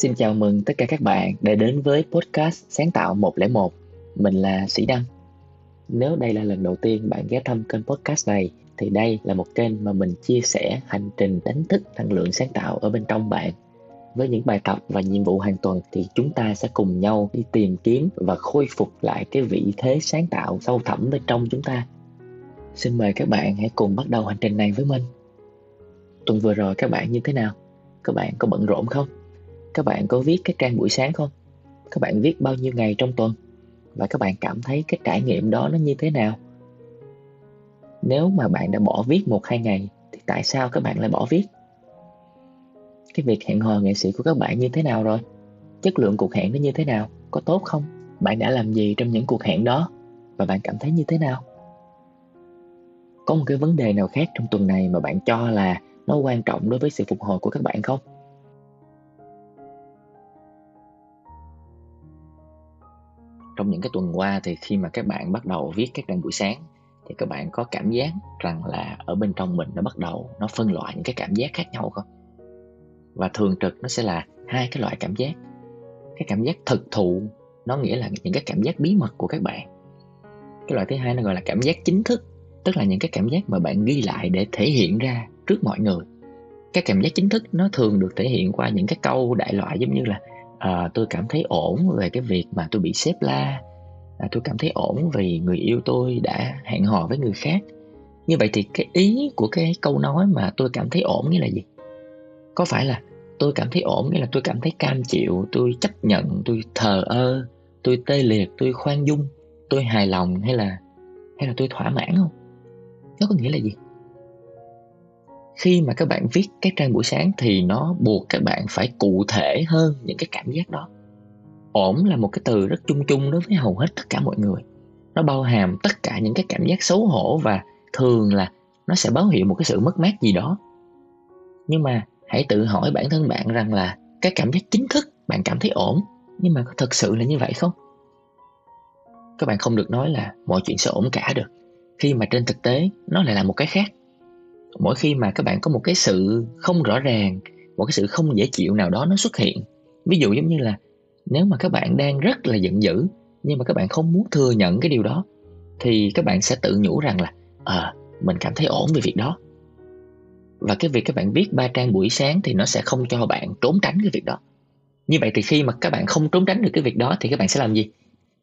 Xin chào mừng tất cả các bạn đã đến với podcast Sáng tạo 101. Mình là Sĩ Đăng. Nếu đây là lần đầu tiên bạn ghé thăm kênh podcast này, thì đây là một kênh mà mình chia sẻ hành trình đánh thức năng lượng sáng tạo ở bên trong bạn. Với những bài tập và nhiệm vụ hàng tuần thì chúng ta sẽ cùng nhau đi tìm kiếm và khôi phục lại cái vị thế sáng tạo sâu thẳm bên trong chúng ta. Xin mời các bạn hãy cùng bắt đầu hành trình này với mình. Tuần vừa rồi các bạn như thế nào? Các bạn có bận rộn không? Các bạn có viết cái trang buổi sáng không? Các bạn viết bao nhiêu ngày trong tuần? Và các bạn cảm thấy cái trải nghiệm đó nó như thế nào? Nếu mà bạn đã bỏ viết một hai ngày, thì tại sao các bạn lại bỏ viết? Cái việc hẹn hò nghệ sĩ của các bạn như thế nào rồi? Chất lượng cuộc hẹn nó như thế nào? Có tốt không? Bạn đã làm gì trong những cuộc hẹn đó? Và bạn cảm thấy như thế nào? Có một cái vấn đề nào khác trong tuần này mà bạn cho là nó quan trọng đối với sự phục hồi của các bạn không? Trong những cái tuần qua thì khi mà các bạn bắt đầu viết các trang buổi sáng thì các bạn có cảm giác rằng là ở bên trong mình nó bắt đầu nó phân loại những cái cảm giác khác nhau không? Và thường trực nó sẽ là hai cái loại cảm giác. Cái cảm giác thực thụ nó nghĩa là những cái cảm giác bí mật của các bạn. Cái loại thứ hai nó gọi là cảm giác chính thức, tức là những cái cảm giác mà bạn ghi lại để thể hiện ra trước mọi người. Cái cảm giác chính thức nó thường được thể hiện qua những cái câu đại loại giống như là à, tôi cảm thấy ổn về cái việc mà tôi bị xếp la. À, tôi cảm thấy ổn vì người yêu tôi đã hẹn hò với người khác. Như vậy thì cái ý của cái câu nói mà tôi cảm thấy ổn nghĩa là gì? Có phải là tôi cảm thấy ổn nghĩa là tôi cảm thấy cam chịu tôi chấp nhận tôi thờ ơ tôi tê liệt tôi khoan dung tôi hài lòng hay là hay là tôi thỏa mãn không? Nó có nghĩa là gì? Khi mà các bạn viết cái trang buổi sáng thì nó buộc các bạn phải cụ thể hơn những cái cảm giác đó. Ổn là một cái từ rất chung chung đối với hầu hết tất cả mọi người. Nó bao hàm tất cả những cái cảm giác xấu hổ và thường là nó sẽ báo hiệu một cái sự mất mát gì đó. Nhưng mà hãy tự hỏi bản thân bạn rằng là cái cảm giác chính thức bạn cảm thấy ổn, nhưng mà có thật sự là như vậy không? Các bạn không được nói là mọi chuyện sẽ ổn cả được, khi mà trên thực tế nó lại là một cái khác mỗi khi mà các bạn có một cái sự không rõ ràng một cái sự không dễ chịu nào đó nó xuất hiện ví dụ giống như là nếu mà các bạn đang rất là giận dữ nhưng mà các bạn không muốn thừa nhận cái điều đó thì các bạn sẽ tự nhủ rằng là à, mình cảm thấy ổn về việc đó. Và cái việc các bạn viết ba trang buổi sáng thì nó sẽ không cho bạn trốn tránh cái việc đó. Như vậy thì khi mà các bạn không trốn tránh được cái việc đó thì các bạn sẽ làm gì?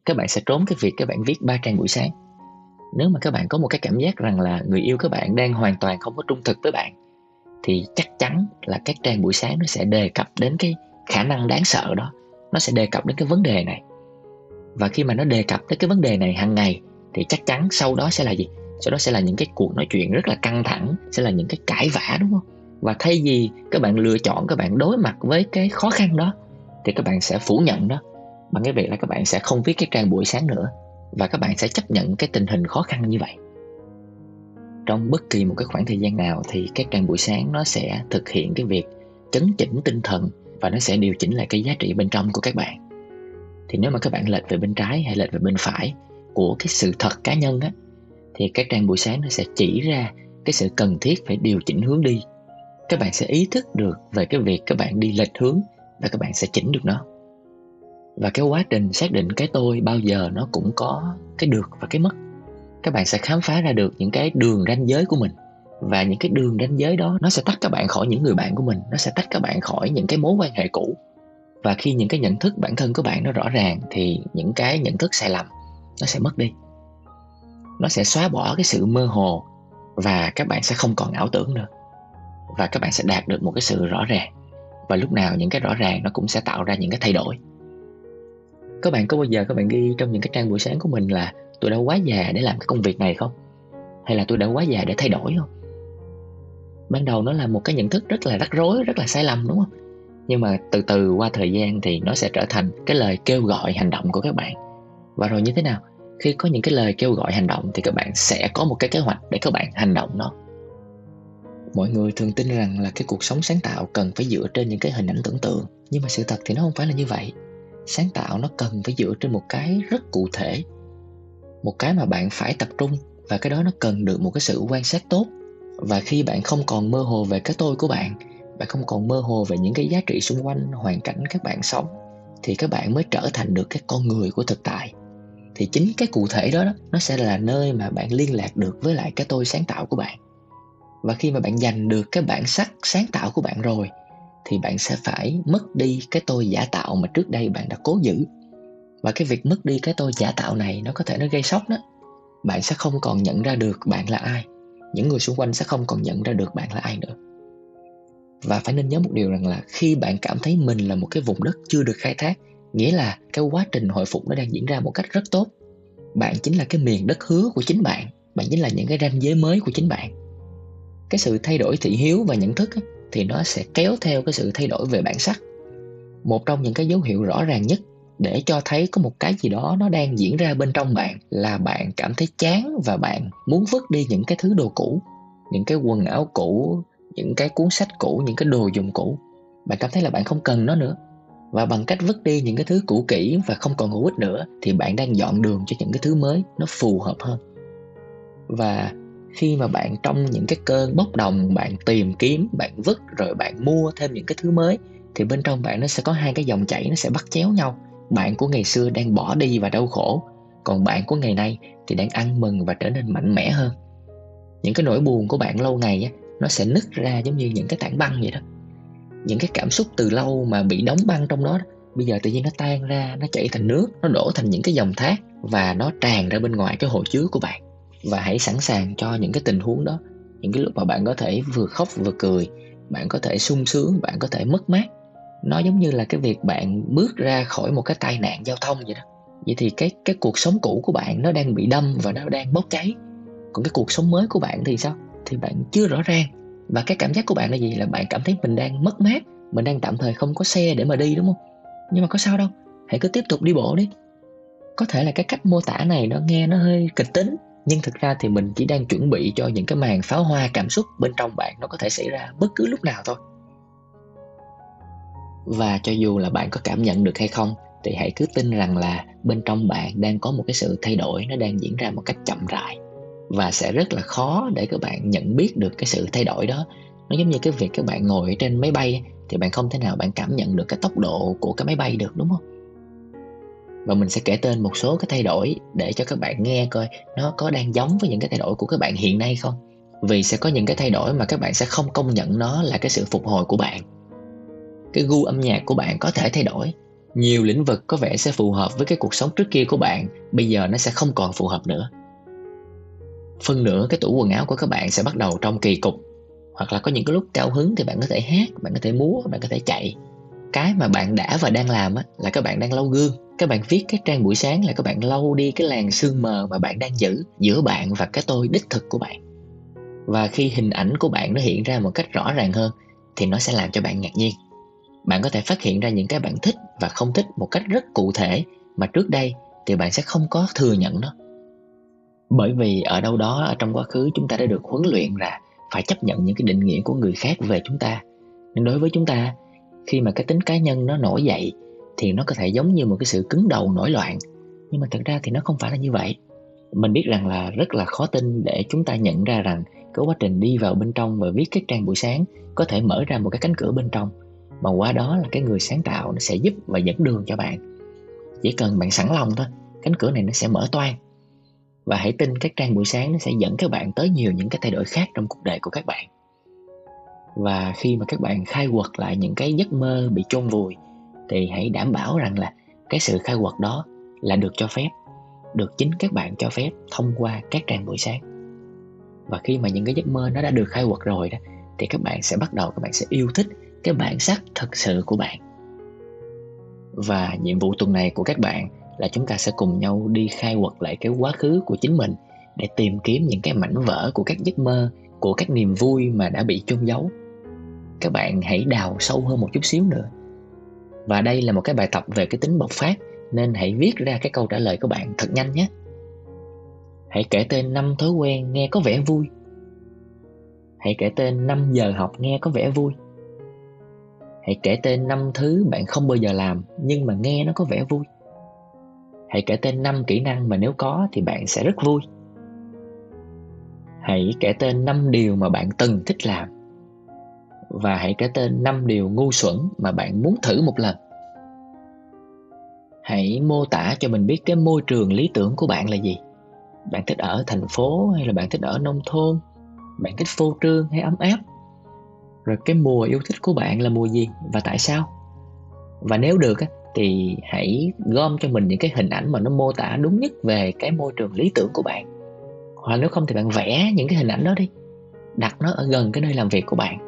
Các bạn sẽ trốn cái việc các bạn viết ba trang buổi sáng nếu mà các bạn có một cái cảm giác rằng là người yêu các bạn đang hoàn toàn không có trung thực với bạn, thì chắc chắn là các trang buổi sáng nó sẽ đề cập đến cái khả năng đáng sợ đó. Nó sẽ đề cập đến cái vấn đề này. Và khi mà nó đề cập tới cái vấn đề này hàng ngày, thì chắc chắn sau đó sẽ là gì? Sau đó sẽ là những cái cuộc nói chuyện rất là căng thẳng, sẽ là những cái cãi vã, đúng không? Và thay vì các bạn lựa chọn, các bạn đối mặt với cái khó khăn đó, thì các bạn sẽ phủ nhận đó. Bằng cái việc là các bạn sẽ không viết cái trang buổi sáng nữa và các bạn sẽ chấp nhận cái tình hình khó khăn như vậy. Trong bất kỳ một cái khoảng thời gian nào thì các trang buổi sáng nó sẽ thực hiện cái việc chấn chỉnh tinh thần và nó sẽ điều chỉnh lại cái giá trị bên trong của các bạn. Thì nếu mà các bạn lệch về bên trái hay lệch về bên phải của cái sự thật cá nhân á, thì các trang buổi sáng nó sẽ chỉ ra cái sự cần thiết phải điều chỉnh hướng đi. Các bạn sẽ ý thức được về cái việc các bạn đi lệch hướng và các bạn sẽ chỉnh được nó và cái quá trình xác định cái tôi bao giờ nó cũng có cái được và cái mất. Các bạn sẽ khám phá ra được những cái đường ranh giới của mình. Và những cái đường ranh giới đó nó sẽ tách các bạn khỏi những người bạn của mình. Nó sẽ tách các bạn khỏi những cái mối quan hệ cũ. Và khi những cái nhận thức bản thân của bạn nó rõ ràng thì những cái nhận thức sai lầm nó sẽ mất đi. Nó sẽ xóa bỏ cái sự mơ hồ và các bạn sẽ không còn ảo tưởng nữa. Và các bạn sẽ đạt được một cái sự rõ ràng. Và lúc nào những cái rõ ràng nó cũng sẽ tạo ra những cái thay đổi các bạn có bao giờ các bạn ghi trong những cái trang buổi sáng của mình là tôi đã quá già để làm cái công việc này không? Hay là tôi đã quá già để thay đổi không? Ban đầu nó là một cái nhận thức rất là rắc rối, rất là sai lầm, đúng không? Nhưng mà từ từ qua thời gian thì nó sẽ trở thành cái lời kêu gọi hành động của các bạn. Và rồi như thế nào? Khi có những cái lời kêu gọi hành động thì các bạn sẽ có một cái kế hoạch để các bạn hành động nó. Mọi người thường tin rằng là cái cuộc sống sáng tạo cần phải dựa trên những cái hình ảnh tưởng tượng, nhưng mà sự thật thì nó không phải là như vậy sáng tạo nó cần phải dựa trên một cái rất cụ thể một cái mà bạn phải tập trung và cái đó nó cần được một cái sự quan sát tốt. Và khi bạn không còn mơ hồ về cái tôi của bạn bạn không còn mơ hồ về những cái giá trị xung quanh hoàn cảnh các bạn sống thì các bạn mới trở thành được cái con người của thực tại. Thì chính cái cụ thể đó, đó nó sẽ là nơi mà bạn liên lạc được với lại cái tôi sáng tạo của bạn. Và khi mà bạn giành được cái bản sắc sáng tạo của bạn rồi thì bạn sẽ phải mất đi cái tôi giả tạo mà trước đây bạn đã cố giữ. Và cái việc mất đi cái tôi giả tạo này nó có thể nó gây sốc đó. Bạn sẽ không còn nhận ra được bạn là ai. Những người xung quanh sẽ không còn nhận ra được bạn là ai nữa. Và phải nên nhớ một điều rằng là khi bạn cảm thấy mình là một cái vùng đất chưa được khai thác, nghĩa là cái quá trình hồi phục nó đang diễn ra một cách rất tốt, bạn chính là cái miền đất hứa của chính bạn. Bạn chính là những cái ranh giới mới của chính bạn. Cái sự thay đổi thị hiếu và nhận thức thì nó sẽ kéo theo cái sự thay đổi về bản sắc. Một trong những cái dấu hiệu rõ ràng nhất để cho thấy có một cái gì đó nó đang diễn ra bên trong bạn là bạn cảm thấy chán và bạn muốn vứt đi những cái thứ đồ cũ, những cái quần áo cũ, những cái cuốn sách cũ, những cái đồ dùng cũ. Bạn cảm thấy là bạn không cần nó nữa. Và bằng cách vứt đi những cái thứ cũ kỹ và không còn hữu ích nữa thì bạn đang dọn đường cho những cái thứ mới, nó phù hợp hơn. Và khi mà bạn trong những cái cơn bốc đồng bạn tìm kiếm bạn vứt rồi bạn mua thêm những cái thứ mới thì bên trong bạn nó sẽ có hai cái dòng chảy nó sẽ bắt chéo nhau. Bạn của ngày xưa đang bỏ đi và đau khổ còn bạn của ngày nay thì đang ăn mừng và trở nên mạnh mẽ hơn. Những cái nỗi buồn của bạn lâu ngày á, nó sẽ nứt ra giống như những cái tảng băng vậy đó. Những cái cảm xúc từ lâu mà bị đóng băng trong đó bây giờ tự nhiên nó tan ra nó chảy thành nước nó đổ thành những cái dòng thác và nó tràn ra bên ngoài cái hồ chứa của bạn và hãy sẵn sàng cho những cái tình huống đó. Những cái lúc mà bạn có thể vừa khóc vừa cười, bạn có thể sung sướng, bạn có thể mất mát. Nó giống như là cái việc bạn bước ra khỏi một cái tai nạn giao thông vậy đó. Vậy thì cái cái cuộc sống cũ của bạn nó đang bị đâm và nó đang bốc cháy. Còn cái cuộc sống mới của bạn thì sao? Thì bạn chưa rõ ràng. Và cái cảm giác của bạn là gì? Là bạn cảm thấy mình đang mất mát, mình đang tạm thời không có xe để mà đi, đúng không? Nhưng mà có sao đâu. Hãy cứ tiếp tục đi bộ đi. Có thể là cái cách mô tả này nó nghe nó hơi kịch tính nhưng thực ra thì mình chỉ đang chuẩn bị cho những cái màn pháo hoa cảm xúc bên trong bạn nó có thể xảy ra bất cứ lúc nào thôi. Và cho dù là bạn có cảm nhận được hay không, thì hãy cứ tin rằng là bên trong bạn đang có một cái sự thay đổi, nó đang diễn ra một cách chậm rãi. Và sẽ rất là khó để các bạn nhận biết được cái sự thay đổi đó. Nó giống như cái việc các bạn ngồi trên máy bay, thì bạn không thể nào bạn cảm nhận được cái tốc độ của cái máy bay được, đúng không? Và mình sẽ kể tên một số cái thay đổi để cho các bạn nghe coi nó có đang giống với những cái thay đổi của các bạn hiện nay không. Vì sẽ có những cái thay đổi mà các bạn sẽ không công nhận nó là cái sự phục hồi của bạn. Cái gu âm nhạc của bạn có thể thay đổi. Nhiều lĩnh vực có vẻ sẽ phù hợp với cái cuộc sống trước kia của bạn bây giờ nó sẽ không còn phù hợp nữa. Phân nửa cái tủ quần áo của các bạn sẽ bắt đầu trong kỳ cục. Hoặc là có những cái lúc cao hứng thì bạn có thể hát bạn có thể múa bạn có thể chạy. Cái mà bạn đã và đang làm á, là các bạn đang lau gương các bạn viết cái trang buổi sáng là các bạn lau đi cái làn sương mờ mà bạn đang giữ giữa bạn và cái tôi đích thực của bạn. Và khi hình ảnh của bạn nó hiện ra một cách rõ ràng hơn, thì nó sẽ làm cho bạn ngạc nhiên. Bạn có thể phát hiện ra những cái bạn thích và không thích một cách rất cụ thể mà trước đây thì bạn sẽ không có thừa nhận nó. Bởi vì ở đâu đó, ở trong quá khứ, chúng ta đã được huấn luyện là phải chấp nhận những cái định nghĩa của người khác về chúng ta. Nên đối với chúng ta, khi mà cái tính cá nhân nó nổi dậy thì nó có thể giống như một cái sự cứng đầu nổi loạn. Nhưng mà thật ra thì nó không phải là như vậy. Mình biết rằng là rất là khó tin để chúng ta nhận ra rằng cái quá trình đi vào bên trong và viết cái trang buổi sáng có thể mở ra một cái cánh cửa bên trong. Mà qua đó là cái người sáng tạo nó sẽ giúp và dẫn đường cho bạn. Chỉ cần bạn sẵn lòng thôi, cánh cửa này nó sẽ mở toang. Và hãy tin các trang buổi sáng nó sẽ dẫn các bạn tới nhiều những cái thay đổi khác trong cuộc đời của các bạn. Và khi mà các bạn khai quật lại những cái giấc mơ bị chôn vùi thì hãy đảm bảo rằng là cái sự khai quật đó là được cho phép, được chính các bạn cho phép thông qua các trang buổi sáng. Và khi mà những cái giấc mơ nó đã được khai quật rồi đó, thì các bạn sẽ bắt đầu, các bạn sẽ yêu thích cái bản sắc thật sự của bạn. Và nhiệm vụ tuần này của các bạn là chúng ta sẽ cùng nhau đi khai quật lại cái quá khứ của chính mình để tìm kiếm những cái mảnh vỡ của các giấc mơ, của các niềm vui mà đã bị chôn giấu. Các bạn hãy đào sâu hơn một chút xíu nữa và đây là một cái bài tập về cái tính bộc phát, nên hãy viết ra cái câu trả lời của bạn thật nhanh nhé. Hãy kể tên năm thói quen nghe có vẻ vui. Hãy kể tên 5 giờ học nghe có vẻ vui. Hãy kể tên năm thứ bạn không bao giờ làm, nhưng mà nghe nó có vẻ vui. Hãy kể tên năm kỹ năng mà nếu có thì bạn sẽ rất vui. Hãy kể tên năm điều mà bạn từng thích làm và hãy kể tên 5 điều ngu xuẩn mà bạn muốn thử một lần. Hãy mô tả cho mình biết cái môi trường lý tưởng của bạn là gì. Bạn thích ở thành phố hay là bạn thích ở nông thôn? Bạn thích phô trương hay ấm áp? Rồi cái mùa yêu thích của bạn là mùa gì và tại sao? Và nếu được thì hãy gom cho mình những cái hình ảnh mà nó mô tả đúng nhất về cái môi trường lý tưởng của bạn. Hoặc nếu không thì bạn vẽ những cái hình ảnh đó đi. Đặt nó ở gần cái nơi làm việc của bạn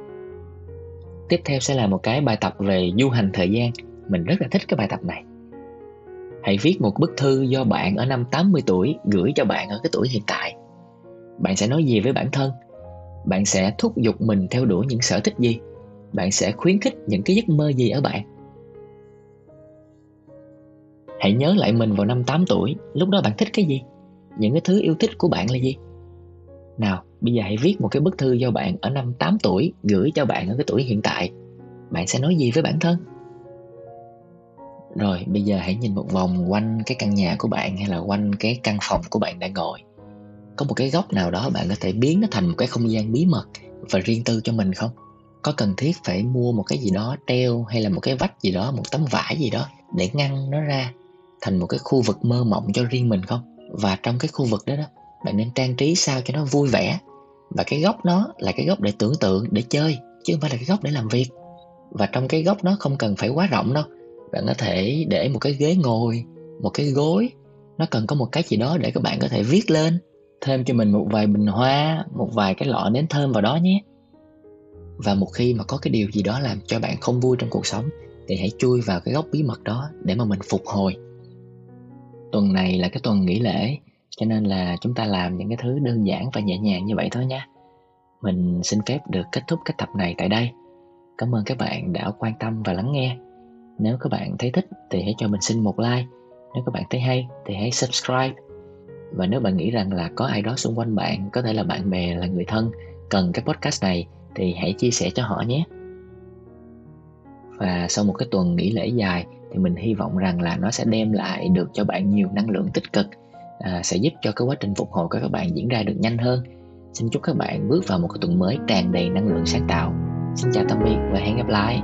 Tiếp theo sẽ là một cái bài tập về du hành thời gian. Mình rất là thích cái bài tập này. Hãy viết một bức thư do bạn ở năm 80 tuổi gửi cho bạn ở cái tuổi hiện tại. Bạn sẽ nói gì với bản thân? Bạn sẽ thúc giục mình theo đuổi những sở thích gì? Bạn sẽ khuyến khích những cái giấc mơ gì ở bạn? Hãy nhớ lại mình vào năm 8 tuổi, lúc đó bạn thích cái gì? Những cái thứ yêu thích của bạn là gì? Nào, bây giờ hãy viết một cái bức thư cho bạn ở năm 8 tuổi gửi cho bạn ở cái tuổi hiện tại. Bạn sẽ nói gì với bản thân? Rồi, bây giờ hãy nhìn một vòng quanh cái căn nhà của bạn hay là quanh cái căn phòng của bạn đang ngồi. Có một cái góc nào đó bạn có thể biến nó thành một cái không gian bí mật và riêng tư cho mình không? Có cần thiết phải mua một cái gì đó treo hay là một cái vách gì đó, một tấm vải gì đó để ngăn nó ra thành một cái khu vực mơ mộng cho riêng mình không? Và trong cái khu vực đó đó, bạn nên trang trí sao cho nó vui vẻ và cái góc nó là cái góc để tưởng tượng, để chơi, chứ không phải là cái góc để làm việc. Và trong cái góc nó không cần phải quá rộng đâu. Bạn có thể để một cái ghế ngồi, một cái gối. Nó cần có một cái gì đó để các bạn có thể viết lên. Thêm cho mình một vài bình hoa, một vài cái lọ nến thơm vào đó nhé. Và một khi mà có cái điều gì đó làm cho bạn không vui trong cuộc sống, thì hãy chui vào cái góc bí mật đó để mà mình phục hồi. Tuần này là cái tuần nghỉ lễ cho nên là chúng ta làm những cái thứ đơn giản và nhẹ nhàng như vậy thôi nha. Mình xin phép được kết thúc cái tập này tại đây. Cảm ơn các bạn đã quan tâm và lắng nghe. Nếu các bạn thấy thích thì hãy cho mình xin một like. Nếu các bạn thấy hay thì hãy subscribe. Và nếu bạn nghĩ rằng là có ai đó xung quanh bạn, có thể là bạn bè, là người thân, cần cái podcast này thì hãy chia sẻ cho họ nhé. Và sau một cái tuần nghỉ lễ dài thì mình hy vọng rằng là nó sẽ đem lại được cho bạn nhiều năng lượng tích cực à, sẽ giúp cho cái quá trình phục hồi của các bạn diễn ra được nhanh hơn. Xin chúc các bạn bước vào một cái tuần mới tràn đầy năng lượng sáng tạo. Xin chào tạm biệt và hẹn gặp lại.